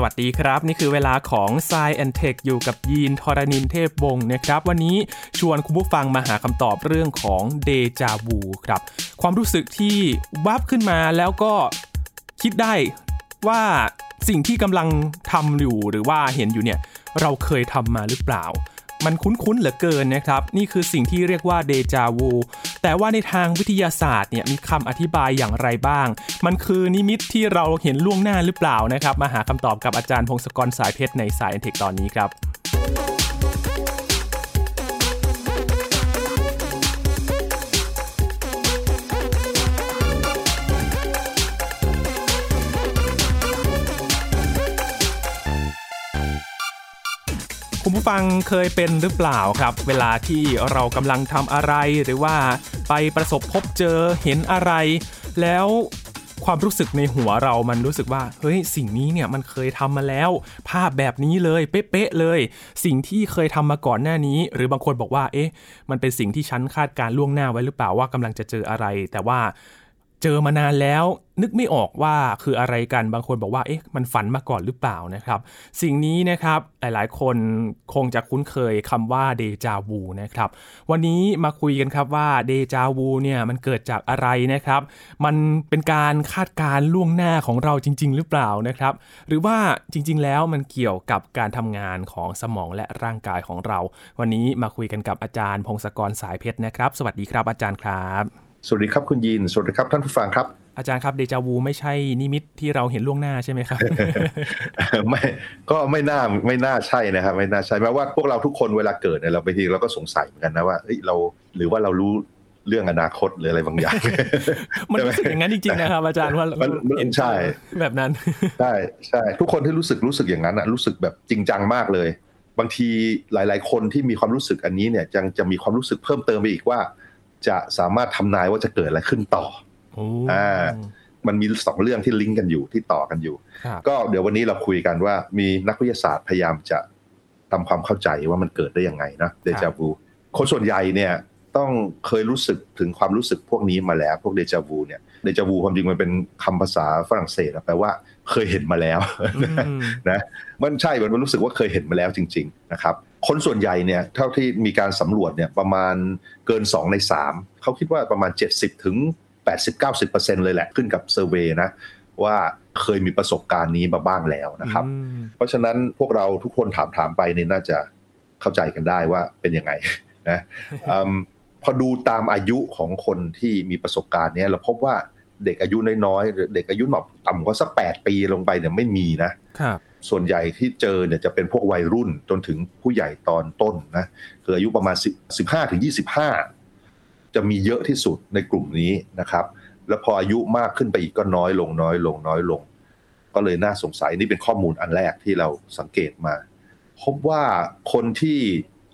สวัสดีครับ นี่คือเวลาของ s ซแอนเทคอยู่กับยีนทรณินเทพวงศ์นะครับ วันนี้ชวนคุณผู้ฟังมาหาคำตอบเรื่องของเดจาวูครับ ความรู้สึกที่วับขึ้นมาแล้วก็คิดได้ว่าสิ่งที่กำลังทำอยู่หรือว่าเห็นอยู่เนี่ย เราเคยทำมาหรือเปล่า มันคุ้นๆเหลือเกินนะครับ นี่คือสิ่งที่เรียกว่าเดจาวู แต่ว่าในทางวิทยาศาสตร์เนี่ยมีคำอธิบายอย่างไรบ้าง มันคือนิมิตที่เราเห็นล่วงหน้าหรือเปล่านะครับ มาหาคำตอบกับอาจารย์พงศกรสายเพชรในสายอ็นเทคตอนนี้ครับ คุณผู้ฟังเคยเป็นหรือเปล่าครับ เวลาที่เรากำลังทำอะไรหรือว่าไปประสบพบเจอเห็นอะไร แล้วความรู้สึกในหัวเรามันรู้สึกว่า เฮ้ย สิ่งนี้เนี่ยมันเคยทำมาแล้ว ภาพแบบนี้เลย เป๊ะๆเลย สิ่งที่เคยทำมาก่อนหน้านี้ หรือบางคนบอกว่า เอ๊ะ มันเป็นสิ่งที่ฉันคาดการล่วงหน้าไว้หรือเปล่าว่ากำลังจะเจออะไร แต่ว่า เจอมานานแล้วนึกไม่ออกว่าคืออะไรกันบางคนบอกว่าเอ๊ะมันฝันมาก่อนหรือเปล่านะครับ สิ่งนี้นะครับหลายๆ คนคงจะคุ้นเคยคำว่าเดจาวูนะครับวันนี้มาคุยกันครับว่าเดจาวูเนี่ยมันเกิดจากอะไรนะครับ มันเป็นการคาดการล่วงหน้าของเราจริง ๆ หรือเปล่านะครับ หรือว่าจริง ๆ แล้วมันเกี่ยวกับการทำงานของสมองและร่างกายของเรา วันนี้มาคุยกันกับอาจารย์พงศกรสายเพชรนะครับ สวัสดีครับอาจารย์ครับ สวัสดีครับคุณยีน สวัสดีครับท่านผู้ฟังครับ อาจารย์ครับเดจาวูไม่ใช่นิมิตที่เราเห็นล่วงหน้าใช่ไหมครับไม่ก็ไม่น่าไม่น่าใช่นะครับไม่น่าใช่แม้ว่าพวกเราทุกคนเวลาเกิดเนี่ยเราบางทีเราก็สงสัยเหมือนกันนะว่าเฮ้ยเราหรือว่าเรารู้เรื่องอนาคตหรืออะไรบางอย่าง มันรู้สึกอย่างนั้นจริงๆนะครับอาจารย์ว่ามันมันเห็นใช่แบบนั้นใช่ใช่ทุกคนที่รู้สึกรู้สึกอย่างนั้นนะรู้สึกแบบจริงจังมากเลย บางทีหลาย ๆ คนที่มีความรู้สึกอันนี้เนี่ยยังจะมีความรู้สึกเพิ่มเติมไปอีกว่า จะสามารถทำนายว่าจะเกิดอะไรขึ้นต่อโอ้อ่ามันมีสองเรื่องที่ลิงก์กันอยู่ที่ต่อกันอยู่ครับก็เดี๋ยววันนี้เราคุยกันว่ามีนักวิทยาศาสตร์พยายามจะทำความเข้าใจว่ามันเกิดได้ยังไงนะเดจาวูคนส่วนใหญ่เนี่ยต้องเคยรู้สึกถึงความรู้สึกพวกนี้มาแล้ว พวกเดจาวูเนี่ยเดจาวูความจริงมันเป็นคำภาษาฝรั่งเศสอะแปลว่าเคยเห็นมาแล้วอืมนะมันใช่มันรู้สึกว่าเคยเห็นมาแล้วจริง ๆ นะครับ คนส่วนใหญ่เนี่ยเท่าที่มีการสำรวจเนี่ยประมาณเกิน 2 ใน 3 เขาคิดว่าประมาณ 70ถึง80-90%เลยแหละ ขึ้นกับเซอร์เวยนะว่าเคยมีประสบการณ์นี้มาบ้างแล้วนะครับอืมเพราะฉะนั้นพวกเราทุกคนถามถามๆไปเนี่ยน่าจะเข้าใจกันได้ว่าเป็นยังไงนะอืมพอดูตามอายุของคนที่มีประสบการณ์เนี้ยเราพบว่าเด็กอายุน้อยๆหรือเด็กอายุแบบต่ำกว่าสักแปดปีลงไปเนี่ยไม่มีนะครับ ส่วนใหญ่ที่เจอเนี่ยจะเป็นพวกวัยรุ่นจนถึงผู้ใหญ่ตอนต้นนะคืออายุประมาณ 15ถึง25 จะมีเยอะที่สุดในกลุ่มนี้นะครับ แล้วพออายุมากขึ้นไปอีกก็น้อยลงน้อยลงน้อยลง ก็เลยน่าสงสัยนี่เป็นข้อมูลอันแรกที่เราสังเกตมา พบว่าคนที่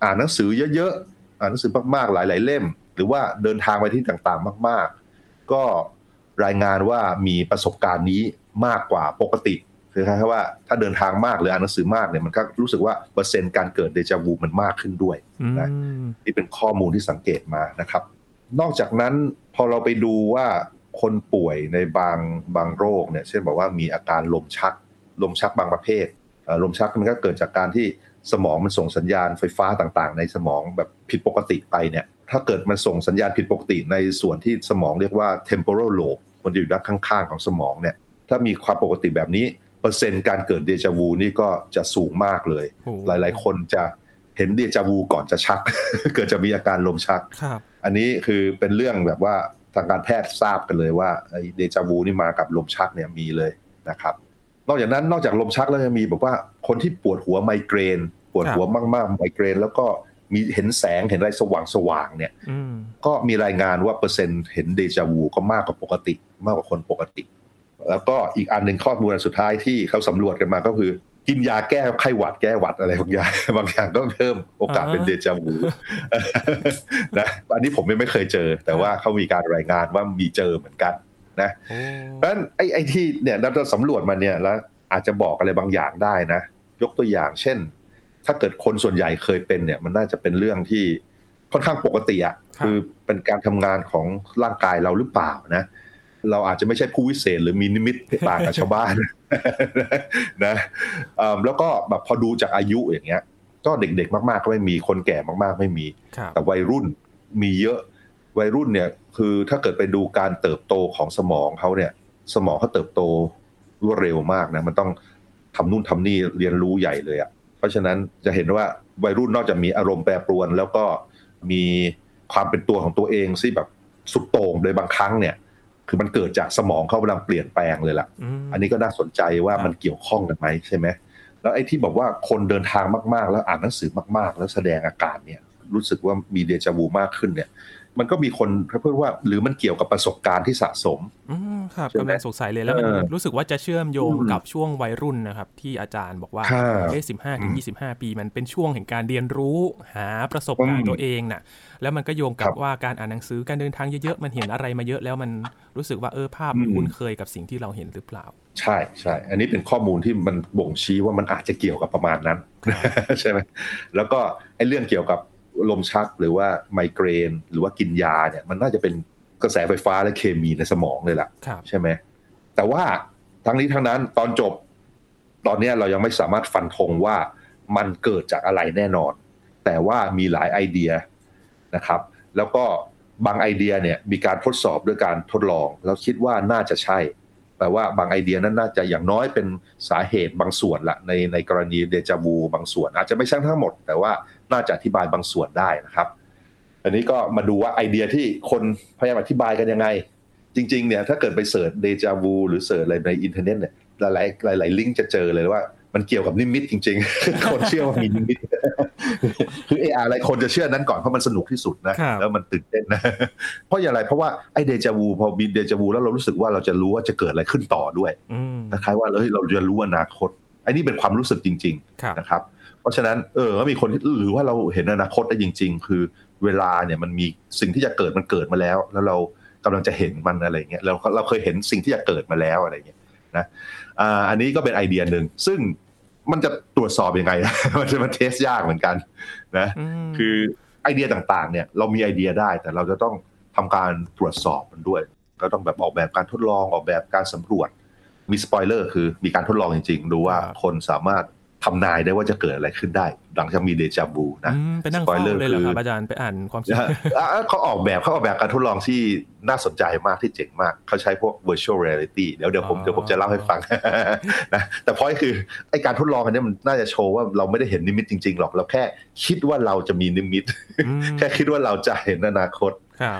อ่านหนังสือเยอะๆ อ่านหนังสือมากๆหลาย ๆ เล่ม หรือว่าเดินทางไปที่ต่างๆ มาก ๆ ก็รายงานว่ามีประสบการณ์นี้มากกว่าปกติ คือคล้ายๆว่าถ้าเดินทางมากหรืออ่านหนังสือมากเนี่ยมันก็รู้สึกว่าเปอร์เซ็นต์การเกิดเดจาวูมันมากขึ้นด้วยอืมนะนี่เป็นข้อมูลที่สังเกตมานะครับ นอกจากนั้นพอเราไปดูว่าคนป่วยในบางบางโรคเนี่ยเช่นบอกว่ามีอาการลมชัก ลมชักบางประเภทเอ่อลมชักมันก็เกิดจากการที่สมองมันส่งสัญญาณไฟฟ้าต่างๆ ในสมองแบบผิดปกติไปเนี่ยถ้าเกิดมันส่งสัญญาณผิดปกติในส่วนที่สมองเรียกว่า temporal lobe มันจะอยู่ด้านข้างๆของสมองเนี่ยถ้ามีความปกติแบบนี้เปอร์เซ็นต์การเกิดเดจาวูนี่ก็จะสูงมากเลยโอ้หลาย ๆ คนจะเห็นเดจาวูก่อนจะชัก เกิดจะมีอาการลมชักครับอันนี้คือเป็นเรื่องแบบว่าทางการแพทย์ทราบกันเลยว่าไอ้เดจาวูนี่มากับลมชักเนี่ยมีเลยนะครับ นอกจากนั้นนอกจากลมชักแล้วยังมีแบบว่าคนที่ปวดหัวไมเกรน ปวดหัวมากๆไมเกรน แล้วก็มีเห็นแสงเห็นอะไรสว่างๆเนี่ยอืมก็มีรายงานว่าเปอร์เซ็นต์เห็นเดจาวูก็มากกว่าปกติ มากกว่าคนปกติ แล้วก็อีกอันหนึ่งข้อมูลอันสุดท้ายที่เขาสำรวจกันมาก็คือ กินยาแก้ไข้หวัดแก้หวัดอะไรบางอย่างบางอย่างก็เพิ่มโอกาสเป็นเดจาวูนะอันนี้ผมยังไม่เคยเจอ แต่ว่าเขามีการรายงานว่ามีเจอเหมือนกันนะโอ้เพราะฉะนั้นไอ้ไอ้ที่เนี่ยเราสำรวจมาเนี่ยแล้วอาจจะบอกอะไรบางอย่างได้นะ ยกตัวอย่าง เช่น ถ้าเกิดคนส่วนใหญ่เคยเป็นเนี่ย มันน่าจะเป็นเรื่องที่ค่อนข้างปกติอะคือเป็นการทำงานของร่างกายเราหรือเปล่านะ เราอาจจะไม่ใช่ผู้วิเศษ หรือมีนิมิตต่างกับชาวบ้านนะแล้วก็แบบพอดูจากอายุอย่างเงี้ย ก็เด็กๆมากๆก็ไม่มีคนแก่มากๆ ไม่มี แต่วัยรุ่นมีเยอะวัยรุ่นเนี่ย คือถ้าเกิดไปดูการเติบโตของสมองเขาเนี่ย สมองเขาเติบโตรวดเร็วมากนะมันต้องทำนู่นทำนี่เรียนรู้ใหญ่เลยอะ่ะเพราะฉะนั้นจะเห็นว่าวัยรุ่นนอกจากมีอารมณ์แปรปรวน แล้วก็มีความเป็นตัวของตัวเองที่แบบสุดโต่งโดยบางครั้งเนี่ย คือมันเกิดจากสมองเขากำลังเปลี่ยนแปลงเลยล่ะ อันนี้ก็น่าสนใจว่ามันเกี่ยวข้องกันไหมใช่ไหมแล้วไอ้ที่บอกว่าคนเดินทางมากๆ แล้วอ่านหนังสือมากๆ แล้วแสดงอาการเนี่ยรู้สึกว่ามีเดจาวูมากขึ้นเนี่ย มันก็มีคนเพื่อว่า หรือมันเกี่ยวกับประสบการณ์ที่สะสมอืมครับกำลังสงสัยเลยแล้วมันรู้สึกว่าจะเชื่อมโยงกับช่วงวัยรุ่นนะครับ ที่อาจารย์บอกว่าเอ้สิบห้าถึงยี่สิบห้าปี มันเป็นช่วงแห่งการเรียนรู้หาประสบการณ์ตัวเองน่ะ แล้วมันก็โยงกับว่าการอ่านหนังสือการเดินทางเยอะๆมันเห็นอะไรมาเยอะแล้วมันรู้สึกว่าเออภาพมันคุ้นเคยกับสิ่งที่เราเห็นหรือเปล่า ใช่ใช่อันนี้เป็นข้อมูลที่มันบ่งชี้ว่ามันอาจจะเกี่ยวกับประมาณนั้นใช่ไหมแล้วก็ไอ้เรื่องเกี่ยวกับ ลมชักหรือว่าไมเกรน หรือว่ากินยาเนี่ย มันน่าจะเป็นกระแสไฟฟ้าและเคมีในสมองเลยล่ะใช่ไหมแต่ว่าทั้งนี้ทั้งนั้นตอนจบ ตอนนี้เรายังไม่สามารถฟันธงว่ามันเกิดจากอะไรแน่นอน แต่ว่ามีหลายไอเดียนะครับ แล้วก็บางไอเดียเนี่ยมีการทดสอบด้วยการทดลองแล้วคิดว่าน่าจะใช่แปลว่าบางไอเดียนั้นน่าจะอย่างน้อยเป็นสาเหตุบางส่วนละในในกรณีเดจาวูบางส่วน อาจจะไม่ใช่ทั้งหมด แต่ว่า น่าจะอธิบายบางส่วนได้นะครับอันนี้ก็มาดูว่าไอเดียที่คนพยายามอธิบายกันยังไง จริงๆเนี่ยถ้าเกิดไป search เดจาวูหรือ search อะไรในอินเทอร์เน็ตเนี่ยหลายๆหลายๆลิงก์จะเจอเลยว่ามันเกี่ยวกับนิมิตจริง ๆ คนเชื่อว่ามีนิมิต คือเออะไรคนจะเชื่อนั้นก่อนเพราะมันสนุกที่สุดนะ แล้วมันตื่นเต้นนะ เพราะอย่างไรเพราะว่าไอ้เดจาวูพอมีเดจาวูแล้วเรารู้สึกว่าเราจะรู้ว่าจะเกิดอะไรขึ้นต่อด้วยคล้ายว่าเฮ้ยเราจะรู้อนาคตไอ้นี่เป็นความรู้สึกจริง ๆ นะครับ เพราะฉะนั้นเออก็มีคนที่หรือว่าเราเห็นอนาคตได้จริง ๆ คือเวลาเนี่ยมันมีสิ่งที่จะเกิดมันเกิดมาแล้ว แล้วเรากำลังจะเห็นมันอะไรเงี้ยเราเราเคยเห็นสิ่งที่จะเกิดมาแล้วอะไรเงี้ยนะอ่าอันนี้ก็เป็นไอเดียหนึ่งซึ่งมันจะตรวจสอบยังไง มันจะมาเทสยากเหมือนกันนะคือไอเดียต่างๆ เนี่ยเรามีไอเดียได้แต่เราจะต้องทำการตรวจสอบมันด้วย ก็ต้องแบบออกแบบการทดลองออกแบบการสำรวจ มีสปอยเลอร์คือมีการทดลองจริงๆ ดูว่าคนสามารถ ทำนายได้ว่าจะเกิดอะไรขึ้นได้ หลังจากมีเดจาบูนะไปนั่งเฝ้าเลยเหรอครับอาจารย์ไปอ่านความคิดเขาออกแบบเขาออกแบบการทดลองที่น่าสนใจมากที่เจ๋งมาก เขาใช้พวก virtual reality เดี๋ยวเดี๋ยวผมเดี๋ยวผมจะเล่าให้ฟังนะแต่พอยคือไอการทดลองอันนี้มันน่าจะโชว์ว่าเราไม่ได้เห็นนิมิตจริงๆหรอกเราแค่คิดว่าเราจะมีนิมิต แค่คิดว่าเราจะเห็นอนาคต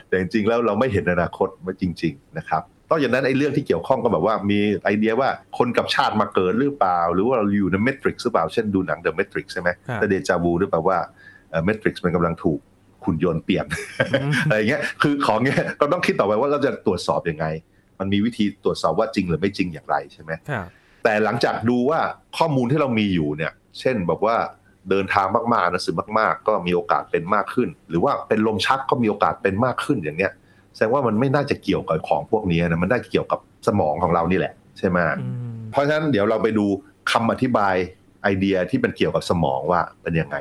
แต่จริงๆแล้วเราไม่เห็นอนาคตมาจริง ๆ นะครับ นอกจากนั้นไอ้เรื่องที่เกี่ยวข้องก็แบบว่ามีไอเดียว่าคนกับชาติมาเกิดหรือเปล่า หรือว่าเราอยู่ในเมทริกซ์หรือเปล่า เช่นดูหนังเดอะเมทริกซ์ใช่ไหมแต่เดจาวูหรือเปล่าว่าเมทริกซ์มันกำลังถูกขุนยนต์เปลี่ยนอะไรเงี้ยคือของเงี้ยก็ต้องคิดต่อไปว่าเราจะตรวจสอบยังไง มันมีวิธีตรวจสอบว่าจริงหรือไม่จริงอย่างไรใช่ไหมแต่หลังจากดูว่าข้อมูลที่เรามีอยู่เนี่ย เช่นแบบว่าเดินทางมากๆหนังสือมาก ๆ ก็มีโอกาสเป็นมากขึ้น หรือว่าเป็นลมชักก็มีโอกาสเป็นมากขึ้นอย่างเนี้ย แสดงว่ามันไม่น่าจะเกี่ยวกับของพวกนี้นะมันน่าจะเกี่ยวกับสมองของเรานี่แหละใช่ไหมเพราะฉะนั้นเดี๋ยวเราไปดูคำอธิบายไอเดียที่เป็นเกี่ยวกับสมองว่าเป็นยังไง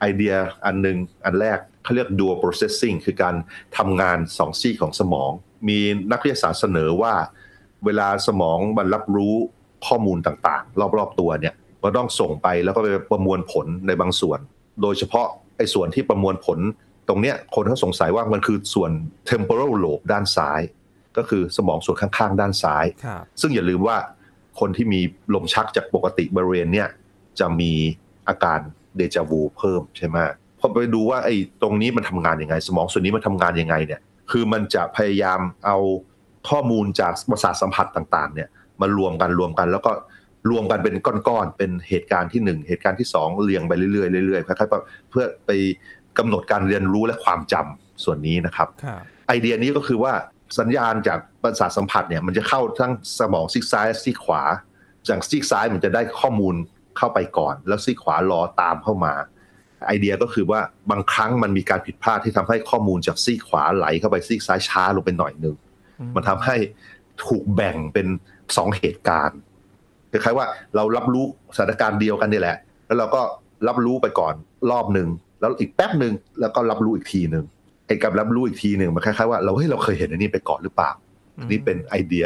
ไอเดียอันหนึ่งอันแรกเขาเรียก dual processing คือการทำงานสองซี่ของสมอง มีนักวิทยาศาสตร์เสนอว่า เวลาสมองมันรับรู้ข้อมูลต่างๆ รอบๆตัวเนี่ยก็ต้องส่งไปแล้วก็ไปประมวลผลในบางส่วน โดยเฉพาะไอ้ส่วนที่ประมวลผล ตรงเนี้ยคนเขาสงสัยว่ามันคือส่วน temporal lobe ด้านซ้าย ก็คือสมองส่วนข้างๆ ด้านซ้าย ซึ่งอย่าลืมว่าคนที่มีลมชักจากปกติบริเวณเนี้ยจะมีอาการเดจาวูเพิ่มใช่ไหมพอไปดูว่าไอ้ตรงนี้มันทำงานยังไง สมองส่วนนี้มันทำงานยังไงเนี่ยคือมันจะพยายามเอาข้อมูลจากประสาทสัมผัสต่างๆเนี่ยมารวมกันรวมกันแล้วก็รวมกันเป็นก้อนๆ เป็นเหตุการณ์ที่หนึ่งเหตุการณ์ที่สองเรียงไปเรื่อยๆเรื่อยๆคล้ายๆเพื่อไป กำหนดการเรียนรู้และความจำส่วนนี้นะครับ ไอเดียนี้ก็คือว่าสัญญาณจากประสาทสัมผัสเนี่ยมันจะเข้าทั้งสมองซีกซ้ายซีกขวาจากซีกซ้ายมันจะได้ข้อมูลเข้าไปก่อน แล้วซีกขวารอตามเข้ามา ไอเดียก็คือว่าบางครั้งมันมีการผิดพลาดที่ทำให้ข้อมูลจากซีกขวาไหลเข้าไปซีกซ้ายช้าลงไปหน่อยนึงมันทำให้ถูกแบ่งเป็นสองเหตุการณ์คล้ายๆว่าเรารับรู้สถานการณ์เดียวกันนี่แหละ แล้วเราก็รับรู้ไปก่อนรอบหนึ่ง แล้วอีกแป๊บหนึ่งแล้วก็รับรู้อีกทีหนึ่งไอ้กับรับรู้อีกทีหนึ่งมันคล้ายๆว่าเราเฮ้ยเราเคยเห็นอันนี้ไปก่อนหรือเปล่าอันนี้เป็นไอเดีย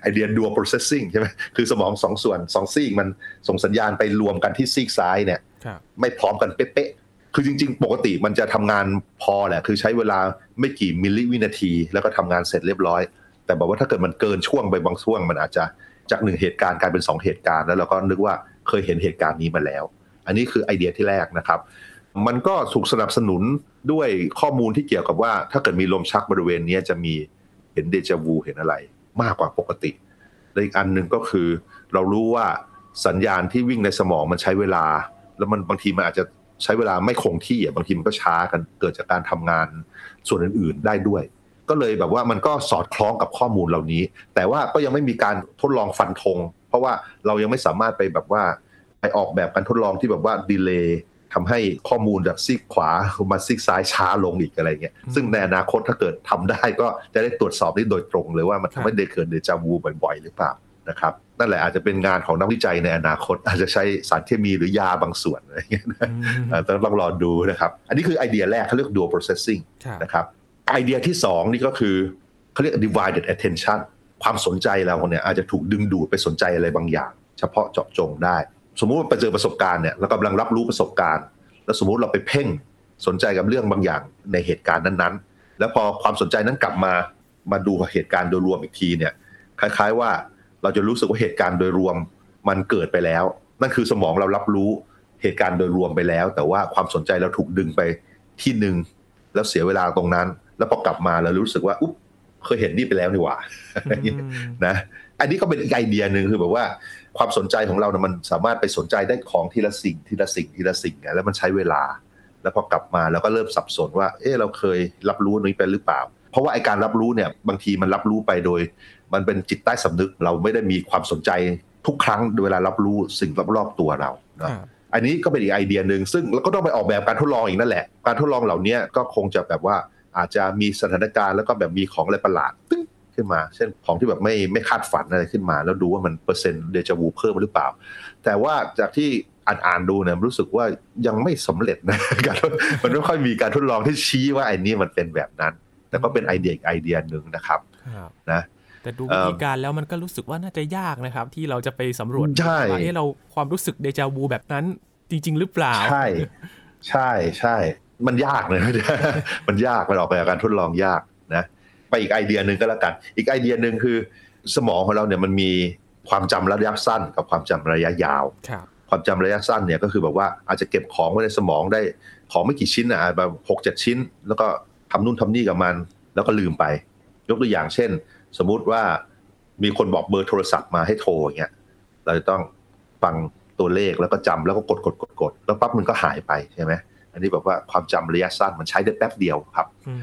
ไอเดีย dual processing ใช่ไหมคือสมองสองส่วนสองซีกมันส่งสัญญาณไปรวมกันที่ซีกซ้ายเนี่ยครับไม่พร้อมกันเป๊ะๆคือจริง ๆ ปกติมันจะทำงานพอแหละ คือใช้เวลาไม่กี่มิลลิวินาที แล้วก็ทำงานเสร็จเรียบร้อย แต่บอกว่าถ้าเกิดมันเกินช่วงไปบางช่วง มันอาจจะจากหนึ่งเหตุการณ์กลายเป็นสองเหตุการณ์แล้วเราก็นึกว่าเคยเห็นเหตุการณ์นี้มาแล้ว อันนี้คือไอเดียที่แรกนะครับ มันก็ถูกสนับสนุนด้วยข้อมูลที่เกี่ยวกับว่า ถ้าเกิดมีลมชักบริเวณนี้จะมีเห็นเดจาวูเห็นอะไร มากกว่าปกติและอีกอันหนึ่งก็คือ เรารู้ว่าสัญญาณที่วิ่งในสมองมันใช้เวลา แล้วมันบางทีมันอาจจะใช้เวลาไม่คงที่บางทีมันก็ช้ากันเกิดจากการทำงานส่วนอื่นๆได้ด้วย ก็เลยแบบว่ามันก็สอดคล้องกับข้อมูลเหล่านี้ แต่ว่าก็ยังไม่มีการทดลองฟันธงเพราะว่าเรายังไม่สามารถไปแบบว่าไปออกแบบการทดลองที่แบบว่าดีเลย์ ทำให้ข้อมูลจากซีกขวามาซีกซ้ายช้าลงอีกอะไรเงี้ยอืมซึ่งในอนาคตถ้าเกิดทำได้ก็จะได้ตรวจสอบได้โดยตรงเลยว่ามันทำให้เดเกิดเดจาวูบ่อยๆ หรือเปล่านะครับนั่นแหละอาจจะเป็นงานของนักวิจัยในอนาคต อาจจะใช้สารเคมีหรือยาบางส่วนอะไรเงี้ยนะอืมเอ่อต้องต้องรอดูนะครับ อันนี้คือไอเดียแรกเขาเรียก dual processing ครับนะครับไอเดียที่สองนี่ก็คือเขาเรียก divided attention ความสนใจเราเนี่ยอาจจะถูกดึงดูดไปสนใจอะไรบางอย่าง เฉพาะเจาะจงได้ สมมุติว่าไปเจอประสบการณ์เนี่ยเรากำลังรับรู้ประสบการณ์ แล้วสมมุติเราไปเพ่งสนใจกับเรื่องบางอย่างในเหตุการณ์นั้นๆ แล้วพอความสนใจนั้นกลับมามาดูเหตุการณ์โดยรวมอีกทีเนี่ยคล้ายๆว่าเราจะรู้สึกว่าเหตุการณ์โดยรวมมันเกิดไปแล้ว นั่นคือสมองเรารับรู้เหตุการณ์โดยรวมไปแล้ว แต่ว่าความสนใจเราถูกดึงไปที่หนึ่งแล้วเสียเวลาตรงนั้น แล้วพอกลับมาเรารู้สึกว่าอุ๊บเคยเห็นนี่ไปแล้วนี่หว่าอืมนะอันนี้ก็เป็นอีกไอเดียหนึ่งคือแบบว่า ความสนใจของเราเนี่ยมันสามารถไปสนใจได้ของทีละสิ่งทีละสิ่งทีละสิ่งไงแล้วมันใช้เวลา แล้วพอกลับมาเราก็เริ่มสับสนว่า เออเราเคยรับรู้อันนี้ไปหรือเปล่า เพราะว่าไอการรับรู้เนี่ยบางทีมันรับรู้ไปโดย มันเป็นจิตใต้สำนึกเราไม่ได้มีความสนใจทุกครั้งเวลารับรู้สิ่งรอบๆตัวเราคเนาะรับอันนี้ก็เป็นอีกไอเดียหนึ่งซึ่งเราก็ต้องไปออกแบบการทดลองอีกนั่นแหละ การทดลองเหล่านี้ก็คงจะแบบว่าอาจจะมีสถานการณ์แล้วก็แบบมีของอะไรประหลาดตึ้ง ขึ้นมา เช่นของที่แบบไม่ไม่คาดฝันอะไรขึ้นมา แล้วดูว่ามันเปอร์เซ็นต์เดจาวูเพิ่มหรือเปล่า แต่ว่าจากที่อ่านอ่านๆดูเนี่ยรู้สึกว่ายังไม่สำเร็จนะการทดมันไม่ค่อยมีการทดลองที่ชี้ว่าไอ้นี่มันเป็นแบบนั้น แต่ก็เป็นไอเดียอีกไอเดียหนึ่งนะครับครับนะแต่ดูเอิ่วิมธีการแล้วมันก็รู้สึกว่าน่าจะยากนะครับ ที่เราจะไปสำรวจใช่ว่าเอ๊ะเราความรู้สึกเดจาวูแบบนั้นจริง ๆ หรือเปล่า ใช่ ใช่ใช่ มันยากเลยมันยากมันออกแบบการทดลองยากนะ ไปอีกไอเดียหนึ่งก็แล้วกัน อีกไอเดียหนึ่งคือ สมองของเราเนี่ยมันมีความจำระยะสั้นกับความจำระยะยาวครับความจำระยะสั้นเนี่ยก็คือแบบว่าอาจจะเก็บของไว้ในสมองได้ของไม่กี่ชิ้นอะแบบหกเจ็ดชิ้น แล้วก็ทำนู่นทำนี่กับมัน แล้วก็ลืมไป ยกตัวอย่างเช่น สมมุติว่ามีคนบอกเบอร์โทรศัพท์มาให้โทรอย่างเงี้ยเราจะต้องฟังตัวเลขแล้วก็จำแล้วก็กดกดกดกดแล้วปั๊บมันก็หายไปใช่ไหมอันนี้แบบว่าความจำระยะสั้นมันใช้ได้แป๊บเดียวครับอืม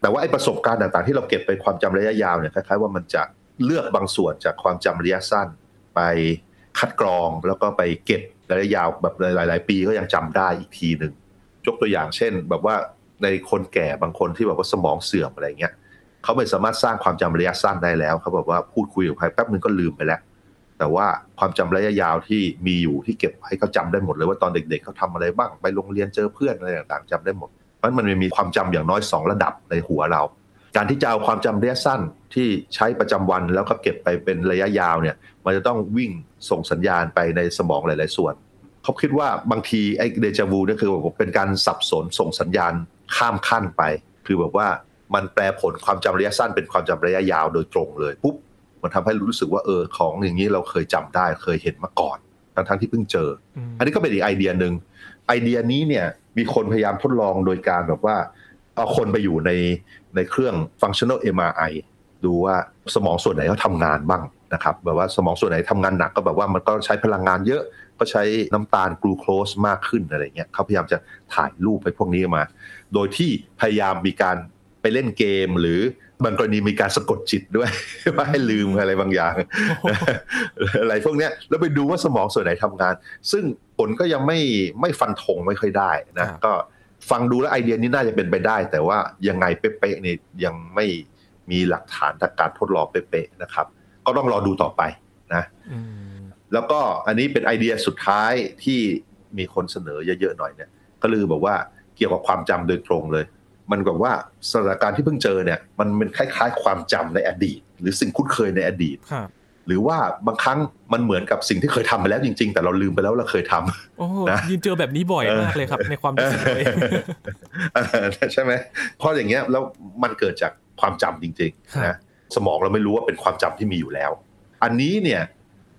แต่ว่าไอ้ประสบการณ์ต่างๆ ที่เราเก็บไปความจำระยะยาวเนี่ยคล้ายๆว่ามันจะเลือกบางส่วนจากความจำระยะสั้น ไปคัดกรองแล้วก็ไปเก็บระยะยาวแบบหลาย ๆ ปีก็ยังจำได้อีกทีหนึ่งยกตัวอย่างเช่น แบบว่าในคนแก่บางคนที่แบบว่าสมองเสื่อมอะไรเงี้ยเขาไม่สามารถสร้างความจำระยะสั้นได้แล้วเขาบอกว่าพูดคุยกับใครแป๊บนึงก็ลืมไปแล้ว แต่ว่าความจำระยะยาวที่มีอยู่ที่เก็บให้เขาจำได้หมดเลยว่าตอนเด็ก ๆเขาทำอะไรบ้างไปโรงเรียนเจอเพื่อนอะไรต่างๆจำได้หมด เพราะฉะนั้นมันมีความจำอย่างน้อย 2 ระดับในหัวเรา การที่จะเอาความจำระยะสั้นที่ใช้ประจำวันแล้วก็เก็บไปเป็นระยะยาวเนี่ย มันจะต้องวิ่งส่งสัญญาณไปในสมองหลาย ๆ ส่วน เขาคิดว่าบางทีไอ้เดจาวูนี่คือแบบเป็นการสับสนส่งสัญญาณข้ามขั้นไป คือแบบว่ามันแปลผลความจำระยะสั้นเป็นความจำระยะยาวโดยตรงเลยปุ๊บมันทำให้รู้สึกว่าเออของอย่างนี้เราเคยจำได้เคยเห็นมาก่อน ทั้งๆที่เพิ่งเจอ อันนี้ก็เป็นอีกไอเดียหนึ่ง ไอเดียนี้เนี่ยมีคนพยายามทดลองโดยการแบบว่า เอาคนไปอยู่ในในเครื่อง functional MRI ดูว่าสมองส่วนไหนเขาทำงานบ้างนะครับแบบว่าสมองส่วนไหนทำงานหนักก็แบบว่ามันก็ใช้พลังงานเยอะก็ใช้น้ำตาลกลูโคสมากขึ้นอะไรเงี้ยเขาพยายามจะถ่ายรูปไปพวกนี้มา โดยที่พยายามมีการไปเล่นเกมหรือบางกรณีมีการสะกดจิตด้วย ว่าให้ลืมอะไรบางอย่างอะไรพวกเนี้ยแล้วไปดูว่าสมองส่วนไหนทำงาน ซึ่ง ผลก็ยังไม่ไม่ฟันธงไม่ค่อยได้นะครับก็ฟังดูแล้วไอเดียนี้น่าจะเป็นไปได้ แต่ว่ายังไงเป๊ะๆเนี่ยยังไม่มีหลักฐานทางการทดลองเป๊ะๆนะครับ ก็ต้องรอดูต่อไปนะอืมแล้วก็อันนี้เป็นไอเดียสุดท้ายที่มีคนเสนอเยอะๆหน่อยเนี่ย ก็คือบอกว่าเกี่ยวกับความจำโดยตรงเลย มันแบบว่าสถานการณ์ที่เพิ่งเจอเนี่ย มันเป็นคล้ายๆ ความจำในอดีต หรือสิ่งคุ้นเคยในอดีตครับ หรือว่าบางครั้งมันเหมือนกับสิ่งที่เคยทำไปแล้วจริง ๆ แต่เราลืมไปแล้วเราเคยทำโอ้นะยินเจอแบบนี้บ่อยเออมากเลยครับ ในความรู้สึกเลยเออใช่ไหมเพราะอย่างเงี้ยแล้วมันเกิดจากความจำจริงครับๆนะสมองเราไม่รู้ว่าเป็นความจำที่มีอยู่แล้ว อันนี้เนี่ย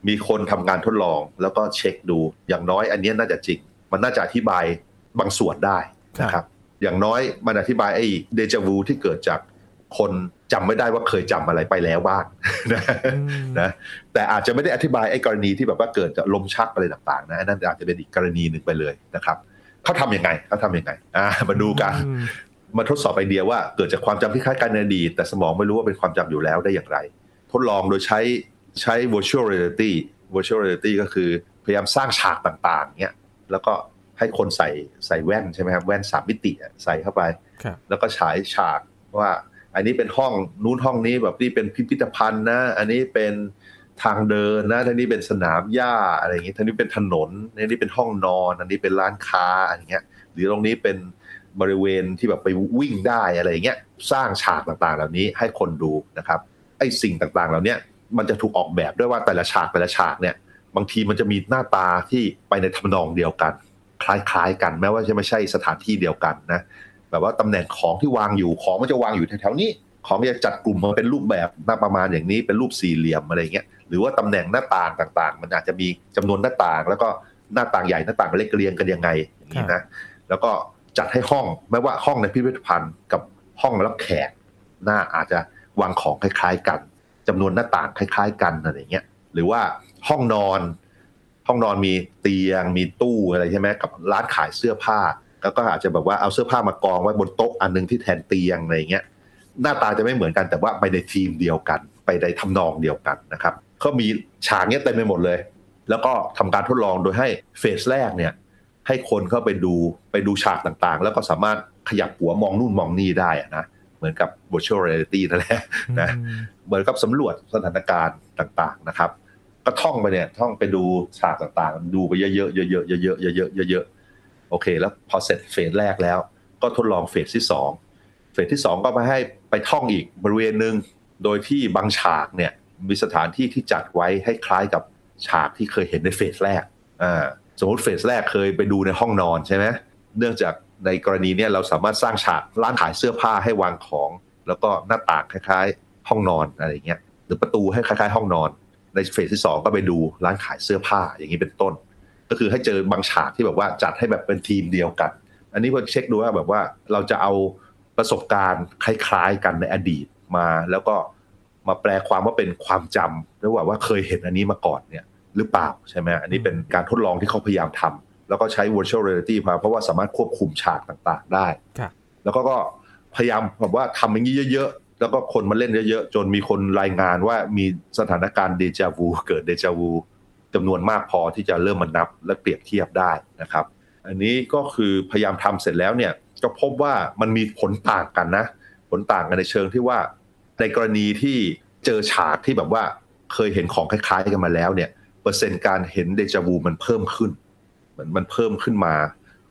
มีคนทำงานทดลองแล้วก็เช็คดูอย่างน้อย อันเนี้ยน่าจะจริง มันน่าจะอธิบายบางส่วนได้นะครับ อย่างน้อยมันอธิบายไอ้เดจาวูที่เกิดจาก คนจำไม่ได้ว่าเคยจำอะไรไปแล้วบ้างนะอืมนะแต่อาจจะไม่ได้อธิบายไอ้กรณีที่แบบว่าเกิดจากลมชักอะไรต่างๆนะอันนั่นอาจจะเป็นอีกกรณีหนึ่งไปเลยนะครับเขาทำยังไงเขาทำยังไงอ่ามาดูกันอืมมาทดสอบไอเดียว่าเกิดจากความจำที่คล้ายกันในอดีตแต่สมองไม่รู้ว่าเป็นความจำอยู่แล้วได้อย่างไร ทดลองโดยใช้ใช้ virtual reality virtual reality ก็คือพยายามสร้างฉากต่างๆเนี้ยแล้วก็ให้คนใส่ใส่แว่นใช่ไหมครับแว่นสามมิติอะใส่เข้าไปครับแล้วก็ฉายฉากว่า อันนี้เป็นห้องนู้นห้องนี้แบบนี่เป็นพิพิธภัณฑ์นะ อันนี้เป็นทางเดินนะท่างนี้เป็นสนามหญ้าอะไรอย่างงี้ท่างนี้เป็นถนนอันนี้เป็นห้องนอน อันนี้เป็นร้านค้าอะไรเงี้ย หรือตรงนี้เป็นบริเวณที่แบบไปวิ่งได้อะไรอย่างเงี้ยสร้างฉากต่างๆ เหล่านี้ให้คนดูนะครับไอ้สิ่งต่างๆ เหล่านี้มันจะถูกออกแบบด้วยว่าแต่ละฉากแต่ละฉากเนี่ย บางทีมันจะมีหน้าตาที่ไปในทำนองเดียวกัน คล้ายๆ กันแม้ว่าจะไม่ใช่สถานที่เดียวกันนะ แบบว่าตำแหน่งของที่วางอยู่ของมันจะวางอยู่แถวๆนี้ ของมันจะจัดกลุ่มมาเป็นรูปแบบหน้าประมาณอย่างนี้เป็นรูปสี่เหลี่ยมอะไรเงี้ยหรือว่าตำแหน่งหน้าต่างต่าง ๆ มันอาจจะมีจำนวนหน้าต่าง แล้วก็หน้าต่างใหญ่หน้าต่างเล็กเรียงกันยังไงอย่างนี้นะแล้วก็จัดให้ห้องไม่ว่าห้องในพิพิธภัณฑ์กับห้องรับแขกหน้าอาจจะวางของคล้าย ๆ กันจำนวนหน้าต่างคล้าย ๆ กันอะไรเงี้ยหรือว่าห้องนอน ห้องนอนมีเตียงมีตู้อะไรใช่ไหมกับร้านขายเสื้อผ้า แล้วก็อาจจะแบบว่าเอาเสื้อผ้ามากองไว้บนโต๊ะอันหนึงที่แทนเตียงอะไรอย่างเงี้ยหน้าตาจะไม่เหมือนกันแต่ว่าไปในทีมเดียวกัน ไปในทำนองเดียวกันนะครับก็มีฉากเนี้ยเต็มไปหมดเลย แล้วก็ทำการทดลองโดยให้เฟสแรกเนี่ยให้คนเข้าไปดูไปดูฉากต่างๆ แล้วก็สามารถขยับหัวมองนู่นมองนี่ได้อะนะเหมือนกับ virtual reality นั่นแหละนะอืมเหมือนกับสำรวจสถานการณ์ต่างๆนะครับ ก็ท่องไปเนี่ยท่องไปดูฉากต่างๆ ดูไปเยอะๆเยอะๆเยอะๆเยอะๆเยอะๆเยอะๆ โอเค แล้วพอเสร็จเฟสแรกแล้ว ก็ทดลองเฟสที่สองเฟสที่สองก็มาให้ไปท่องอีกบริเวณหนึ่งโดยที่บางฉากเนี่ยมีสถานที่ที่จัดไว้ให้คล้ายกับฉากที่เคยเห็นในเฟสแรกอ่าสมมติเฟสแรกเคยไปดูในห้องนอนใช่ไหมเนื่องจากในกรณีเนี้เราสามารถสร้างฉากร้านขายเสื้อผ้าให้วางของ แล้วก็หน้าต่างคล้าย ๆ ห้องนอนอะไรเงี้ยหรือประตูให้คล้าย ๆ ห้องนอน ในเฟสที่สองก็ไปดูร้านขายเสื้อผ้าอย่างนี้เป็นต้น ก็คือให้เจอบางฉากที่แบบว่าจัดให้แบบเป็นทีมเดียวกัน อันนี้พอเช็คดูว่าแบบว่าเราจะเอาประสบการณ์คล้ายๆกันในอดีตมา แล้วก็มาแปลความว่าเป็นความจำหรือว่าว่าเคยเห็นอันนี้มาก่อนเนี่ยหรือเปล่าใช่ไหมอันนี้เป็นการทดลองที่เขาพยายามทำแล้วก็ใช้ virtual reality มาเพราะว่าสามารถควบคุมฉากต่างๆได้ครับแล้วก็ก็พยายามแบบว่าทำอย่างนี้เยอะๆ แล้วก็คนมาเล่นเยอะๆ จนมีคนรายงานว่ามีสถานการณ์เดจาวูเกิดเดจาวู จำนวนมากพอที่จะเริ่มมานับและเปรียบเทียบได้นะครับ อันนี้ก็คือพยายามทำเสร็จแล้วเนี่ยก็พบว่ามันมีผลต่างกันนะ ผลต่างกันในเชิงที่ว่าในกรณีที่เจอฉากที่แบบว่าเคยเห็นของคล้ายๆกันมาแล้วเนี่ยเปอร์เซ็นต์การเห็นเดจาวูมันเพิ่มขึ้นมันมันเพิ่มขึ้นมา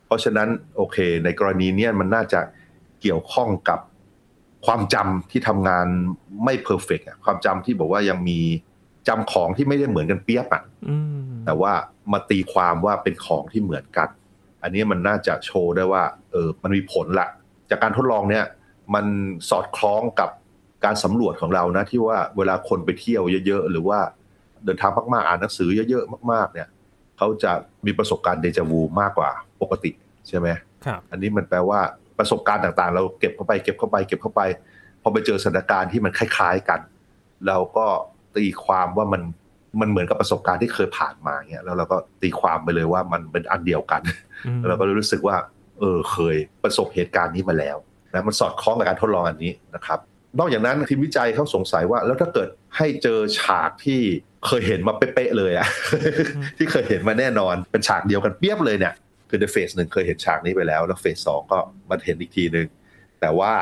เพราะฉะนั้นโอเค ในกรณีเนี้ยมันน่าจะเกี่ยวข้องกับความจำที่ทำงานไม่เพอร์เฟกต์ความจำที่บอกว่ายังมี จำของที่ไม่ได้เหมือนกันเปียบอะอืมแต่ว่ามาตีความว่าเป็นของที่เหมือนกัน อันนี้มันน่าจะโชว์ได้ว่าเออมันมีผลละจากการทดลองเนี่ย มันสอดคล้องกับการสำรวจของเรานะที่ว่าเวลาคนไปเที่ยวเยอะ ๆ หรือว่าเดินทางมากๆอ่านหนังสือเยอะๆมาก ๆ เนี่ยเขาจะมีประสบการณ์เดจาวูมากกว่าปกติใช่ไหมครับอันนี้มันแปลว่าประสบการณ์ต่างๆ เราเก็บเข้าไปเก็บเข้าไป เก็บเข้าไปพอไปเจอสถานการณ์ที่มันคล้าย ๆกัน เราก็ ตีความว่ามันมันเหมือนกับประสบการณ์ที่เคยผ่านมาเงี้ยแล้วเราก็ตีความไปเลยว่ามันเป็นอันเดียวกันอืมแล้วเราก็รู้สึกว่า เออเคยประสบเหตุการณ์นี้มาแล้วนะมันสอดคล้องกับการทดลองอันนี้นะครับ นอกจากนั้นทีมวิจัยเขาสงสัยว่า แล้วถ้าเกิดให้เจอฉากที่เคยเห็นมาเป๊ะๆเลยอะที่เคยเห็นมาแน่นอนเป็นฉากเดียวกันเปียบเลยเนี่ยคือในเฟสหนึ่งเคยเห็นฉากนี้ไปแล้ว แล้วเฟสสองก็มาเห็นอีกทีหนึ่งแต่ว่า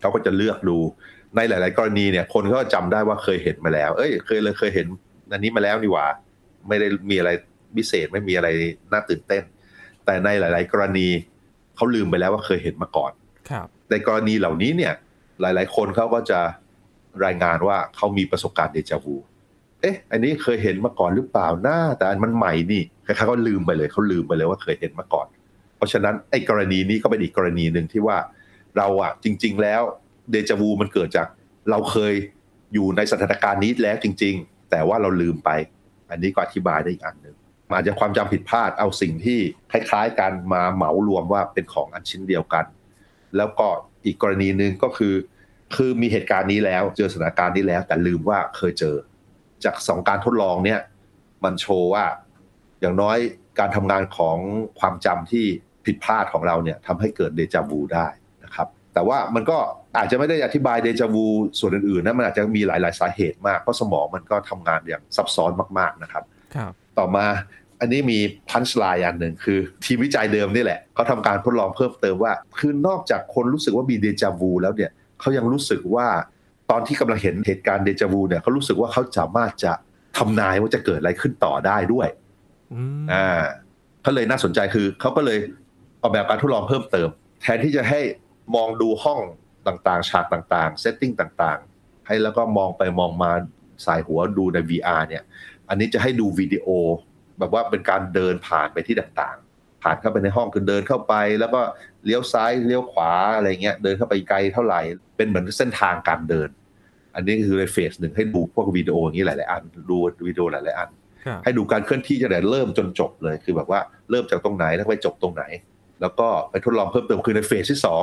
เขาก็จะเลือกดู ในหลาย ๆ กรณีเนี่ยคนก็จำได้ว่าเคยเห็นมาแล้ว เอ้ย เคยเลยเคยเห็นอันนี้มาแล้วนี่หว่า ไม่ได้มีอะไรพิเศษไม่มีอะไรน่าตื่นเต้น แต่ในหลาย ๆ กรณีเขาลืมไปแล้วว่าเคยเห็นมาก่อนครับในกรณีเหล่านี้เนี่ย หลาย ๆ คนเขาก็จะรายงานว่าเขามีประสบการณ์เดจาวูเอ๊ะ อันนี้เคยเห็นมาก่อนหรือเปล่าหน้า แต่อันมันใหม่นี่คล้ายๆเขาลืมไปเลยเขาลืมไปเลยว่าเคยเห็นมาก่อน เพราะฉะนั้นไอ้กรณีนี้ก็เป็นอีกกรณีหนึ่งที่ว่าเราอะจริง ๆ แล้ว เดจาวูมันเกิดจากเราเคยอยู่ในสถานการณ์นี้แล้วจริง ๆ แต่ว่าเราลืมไป อันนี้ก็อธิบายได้อีกอันหนึ่งอาจจะความจำผิดพลาดเอาสิ่งที่คล้ายๆกันมาเหมารวมว่าเป็นของอันชิ้นเดียวกัน แล้วก็อีกกรณีหนึ่งก็คือ คือมีเหตุการณ์นี้แล้วเจอสถานการณ์นี้แล้ว แต่ลืมว่าเคยเจอ จากสองการทดลองเนี่ย มันโชว์ว่า อย่างน้อยการทำงานของความจำที่ผิดพลาดของเราเนี่ยทำให้เกิดเดจาวูได้นะครับ แต่ว่ามันก็ อาจจะไม่ได้อธิบายเดจาวูส่วนอื่นๆนะมันอาจจะมีหลาย ๆ สาเหตุมาก เพราะสมองมันก็ทำงานอย่างซับซ้อนมาก ๆ นะครับครับ ต่อมาอันนี้มีพันช์ไลน์อันหนึ่งคือ ทีมวิจัยเดิมนี่แหละเขาทำการทดลองเพิ่มเติมว่า คือนอกจากคนรู้สึกว่ามีเดจาวูแล้วเนี่ยเขายังรู้สึกว่าตอนที่กำลังเห็นเหตุการณ์เดจาวูเนี่ยเขารู้สึกว่าเขาสามารถจะทำนายว่าจะเกิดอะไรขึ้นต่อได้ด้วยอืมอ่าเขาเลยน่าสนใจคือเขาก็เลยออกแบบการทดลองเพิ่มเติม แทนที่จะให้มองดูห้อง ต่างๆ ฉากต่างๆ เซตติ้งต่างๆ ให้แล้วก็มองไปมองมาสายหัวดูใน VR เนี่ย อันนี้จะให้ดูวิดีโอ แบบว่าเป็นการเดินผ่านไปที่ต่างๆ ผ่านเข้าไปในห้องคือเดินเข้าไป แล้วก็เลี้ยวซ้ายเลี้ยวขวาอะไรเงี้ย เดินเข้าไปไกลเท่าไหร่ เป็นเหมือนเส้นทางการเดิน อันนี้คือในเฟสหนึ่งให้ดูพวกวิดีโออย่างนี้หลายๆอัน ดูวิดีโอหลายๆอันครับให้ดูการเคลื่อนที่ตั้งแต่เริ่มจนจบเลย คือแบบว่าเริ่มจากตรงไหนแล้วไปจบตรงไหน แล้วก็ไปทดลองเพิ่มเติมคือในเฟสที่สอง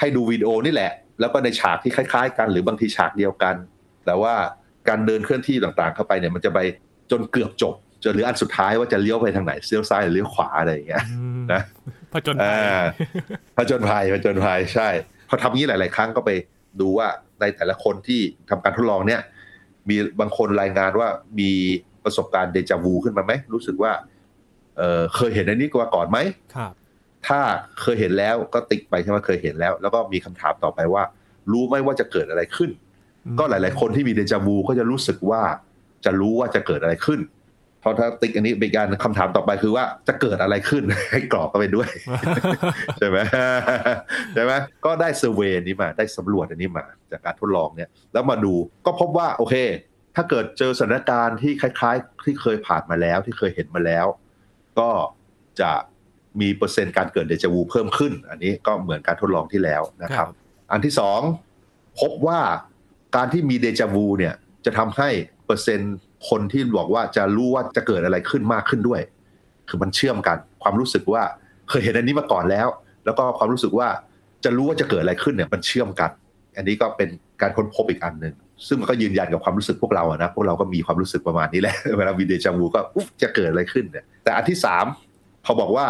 ให้ดูวิดีโอนี่แหละ แล้วก็ในฉากที่คล้าย ๆ กัน หรือบางทีฉากเดียวกัน แต่ว่าการเดินเคลื่อนที่ต่างๆ เข้าไปเนี่ยมันจะไปจนเกือบจบจนเหลืออันสุดท้ายว่าจะเลี้ยวไปทางไหนเลี้ยวซ้ายหรือเลี้ยวขวาอะไรอย่างเงี้ยอืมนะผจญภัยอ่าผจญภัยผจญภัยใช่พอทำงี้หลาย ๆ ครั้งก็ไปดูว่าในแต่ละคนที่ทำการทดลองเนี่ย มีบางคนรายงานว่ามีประสบการณ์เดจาวูขึ้นมาไหมรู้สึกว่าเออเคยเห็นอันนี้มาก่อนไหมครับ ถ้าเคยเห็นแล้วก็ติ๊กไปใช่ไหมเคยเห็นแล้ว แล้วก็มีคำถามต่อไปว่า รู้ไหมว่าจะเกิดอะไรขึ้น ก็หลาย ๆ คนที่มีเดจาวูก็จะรู้สึกว่าจะรู้ว่าจะเกิดอะไรขึ้น เพราะถ้าติ๊กอันนี้เป็นการคำถามต่อไปคือว่าจะเกิดอะไรขึ้นให้กรอกเข้าไปด้วยใช่ไหมใช่ไหมก็ได้เซอร์เวย์นี้มาได้สำรวจอันนี้มา จากการทดลองเนี่ย แล้วมาดูก็พบว่าโอเค ถ้าเกิดเจอสถานการณ์ที่คล้าย ๆ ที่เคยผ่านมาแล้วที่เคยเห็นมาแล้ว ก็จะ มีเปอร์เซ็นต์การเกิดเดจาวูเพิ่มขึ้น อันนี้ก็เหมือนการทดลองที่แล้วนะครับ อันที่สองพบว่าการที่มีเดจาวูเนี่ยจะทำให้เปอร์เซ็นต์คนที่บอกว่าจะรู้ว่าจะเกิดอะไรขึ้นมากขึ้นด้วย คือมันเชื่อมกัน ความรู้สึกว่าเคยเห็นอันนี้มาก่อนแล้ว แล้วก็ความรู้สึกว่าจะรู้ว่าจะเกิดอะไรขึ้นเนี่ยมันเชื่อมกัน อันนี้ก็เป็นการค้นพบอีกอันหนึ่งซึ่งมันก็ยืนยันกับความรู้สึกพวกเราอะนะพวกเราก็มีความรู้สึกประมาณนี้แหละเวลามีเดจาวูก็อุ๊บจะเกิดอะไรขึ้นเนี่ยแต่อันที่สามพอบอกว่า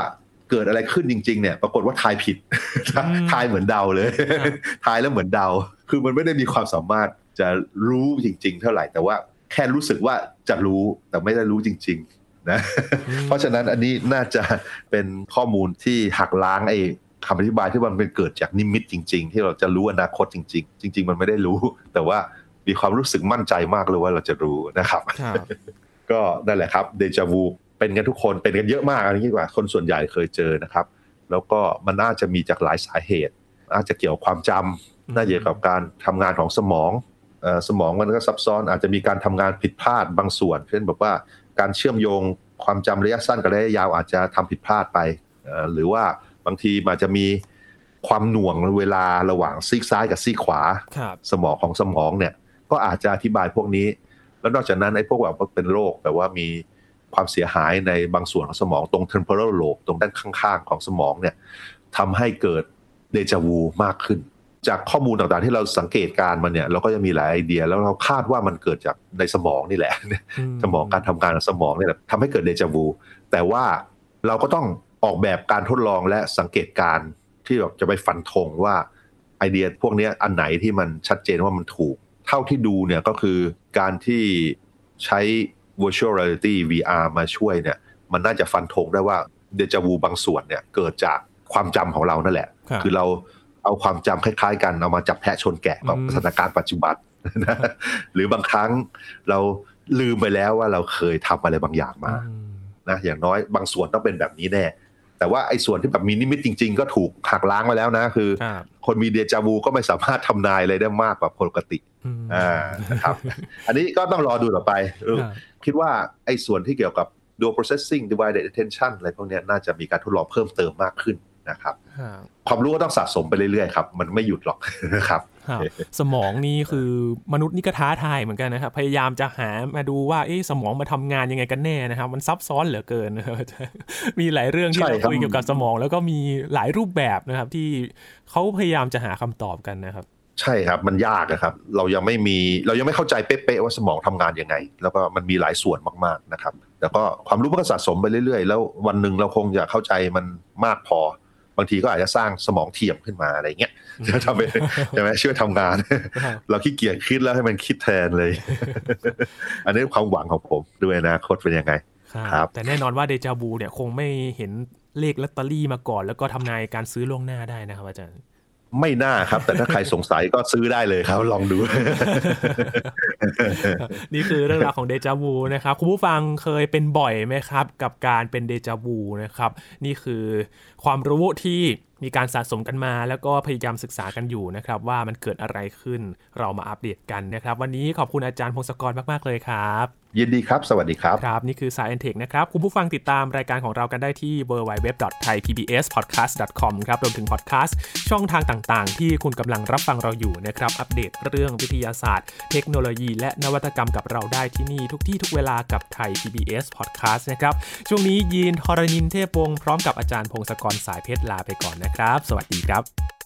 เกิดอะไรขึ้นจริง ๆ เนี่ย ปรากฏว่าทายผิดทายเหมือนเดาเลยทายแล้วเหมือนเดา คือมันไม่ได้มีความสามารถจะรู้จริง ๆ เท่าไหร่แต่ว่าแค่รู้สึกว่าจะรู้แต่ไม่ได้รู้จริง ๆ นะอืมเพราะฉะนั้นอันนี้น่าจะเป็นข้อมูลที่หักล้างไอ้คำอธิบายที่มันเป็นเกิดจากนิมิตจริง ๆ ที่เราจะรู้อนาคตจริง ๆ จริง ๆ มันไม่ได้รู้ แต่ว่ามีความรู้สึกมั่นใจมากเลยว่าเราจะรู้นะครับครับก็นั่นแหละครับเดจาวู เป็นกันทุกคนเป็นกันเยอะมากอันนี้ดีกว่าคนส่วนใหญ่เคยเจอนะครับ แล้วก็มันน่าจะมีจากหลายสาเหตุ อาจจะเกี่ยวกับความจำน่าจะเกี่ยวกับการทำงานของสมองเอ่อสมองมันก็ซับซ้อนอาจจะมีการทำงานผิดพลาดบางส่วน เช่นแบบว่าการเชื่อมโยงความจำระยะสั้นกับระยะยาวอาจจะทำผิดพลาดไปเอ่อหรือว่าบางทีมันอาจจะมีความหน่วงเวลาระหว่างซีกซ้ายกับซีกขวาครับสมองของสมองเนี่ยก็อาจจะอธิบายพวกนี้ แล้วนอกจากนั้นไอ้พวกแบบเป็นโรคแบบว่ามี ความเสียหายในบางส่วนของสมองตรง temporal lobe ตรงด้านข้างๆ ของสมองเนี่ยทำให้เกิดเดจาวูมากขึ้น จากข้อมูลต่างๆที่เราสังเกตการณ์มันเนี่ยเราก็จะมีหลายไอเดีย แล้วเราคาดว่ามันเกิดจากในสมองนี่แหละ สมองการทำงานของสมองเนี่ยแหละทำให้เกิดเดจาวูแต่ว่าเราก็ต้องออกแบบการทดลองและสังเกตการณ์ที่แบบจะไปฟันธงว่าไอเดียพวกเนี้ยอันไหนที่มันชัดเจนว่ามันถูก เท่าที่ดูเนี่ยก็คือการที่ใช้ virtual reality VR มาช่วยเนี่ย มันน่าจะฟันธงได้ว่าเดจาวูบางส่วนเนี่ยเกิดจากความจำของเรานั่นแหละครับคือเราเอาความจำคล้ายๆ กันเอามาจับแพะชนแกะกับอืมสถานการณ์ปัจจุบันนะหรือบางครั้งเราลืมไปแล้วว่าเราเคยทำอะไรบางอย่างมาอืมนะอย่างน้อยบางส่วนต้องเป็นแบบนี้แน่ แต่ว่าไอ้ส่วนที่แบบมีนิมิตจริง ๆ ก็ถูกหักล้างไปแล้วนะ คือครับคนมีเดจาวูก็ไม่สามารถทำนายอะไรได้มากกว่าปกติอืมอ่านะครับ อันนี้ก็ต้องรอดูต่อไปเออครับคิดว่าไอ้ส่วนที่เกี่ยวกับ dual processing divided attention อะไรพวกเนี้ยน่าจะมีการทดลองเพิ่มเติมมากขึ้นนะครับครับ ความรู้ก็ต้องสะสมไปเรื่อยๆครับ มันไม่หยุดหรอกนะครับครับ สมองนี่คือมนุษย์นี่ก็ท้าทายเหมือนกันนะครับ พยายามจะหามาดูว่าเอ๊ะสมองมาทำงานยังไงกันแน่นะครับ มันซับซ้อนเหลือเกินนะครับมีหลายเรื่องที่ใช่เราครับคุยเกี่ยวกับสมอง แล้วก็มีหลายรูปแบบนะครับ ที่เขาพยายามจะหาคำตอบกันนะครับ ใช่ครับมันยากนะครับ เรายังไม่มีเรายังไม่เข้าใจเป๊ะๆว่าสมองทำงานยังไง แล้วก็มันมีหลายส่วนมากๆนะครับแต่ก็ความรู้มันก็สะสมไปเรื่อยๆ แล้ววันหนึ่งเราคงจะเข้าใจมันมากพอบางทีก็อาจจะสร้างสมองเทียมขึ้นมาอะไรเงี้ย จะทำให้ใช่ไหมช่วยทำงานครับเราขี้เกียจคิดแล้วให้มันคิดแทนเลย อันนี้ความหวังของผมด้วยอนะคตเป็นยังไงครับ แต่แน่นอนว่าเดจาวูเนี่ยคงไม่เห็นเลขลอตเตอรี่มาก่อน แล้วก็ทำนายการซื้อล่วงหน้าได้นะครับอาจารย์ไม่น่าครับ แต่ถ้าใครสงสัยก็ซื้อได้เลยครับ ลองดู นี่คือเรื่องราวของเดจาวูนะครับคุณผู้ฟังเคยเป็นบ่อยไหมครับ กับการเป็นเดจาวูนะครับ นี่คือความรู้ที่ มีการสะสมกันมา แล้วก็พยายามศึกษากันอยู่นะครับ ว่ามันเกิดอะไรขึ้นเรามาอัปเดตกันนะครับ วันนี้ขอบคุณอาจารย์พงศกรมาก ๆ เลยครับ ยินดีครับ สวัสดีครับ ครับ นี่คือ Science Tech นะครับ คุณผู้ฟังติดตามรายการของเรากันได้ที่ www.thaipbspodcast.com ครับรวมถึงพอดแคสต์ช่องทางต่างๆ ที่คุณกำลังรับฟังเราอยู่นะครับ อัปเดตเรื่องวิทยาศาสตร์ เทคโนโลยี และนวัตกรรมกับเราได้ที่นี่ทุกที่ทุกเวลากับไทย PBS Podcast นะครับ ช่วงนี้ยีนทรณินเทพวงศ์พร้อมกับอาจารย์พงศกรสายเพชรลาไปก่อนนะครับ สวัสดีครับ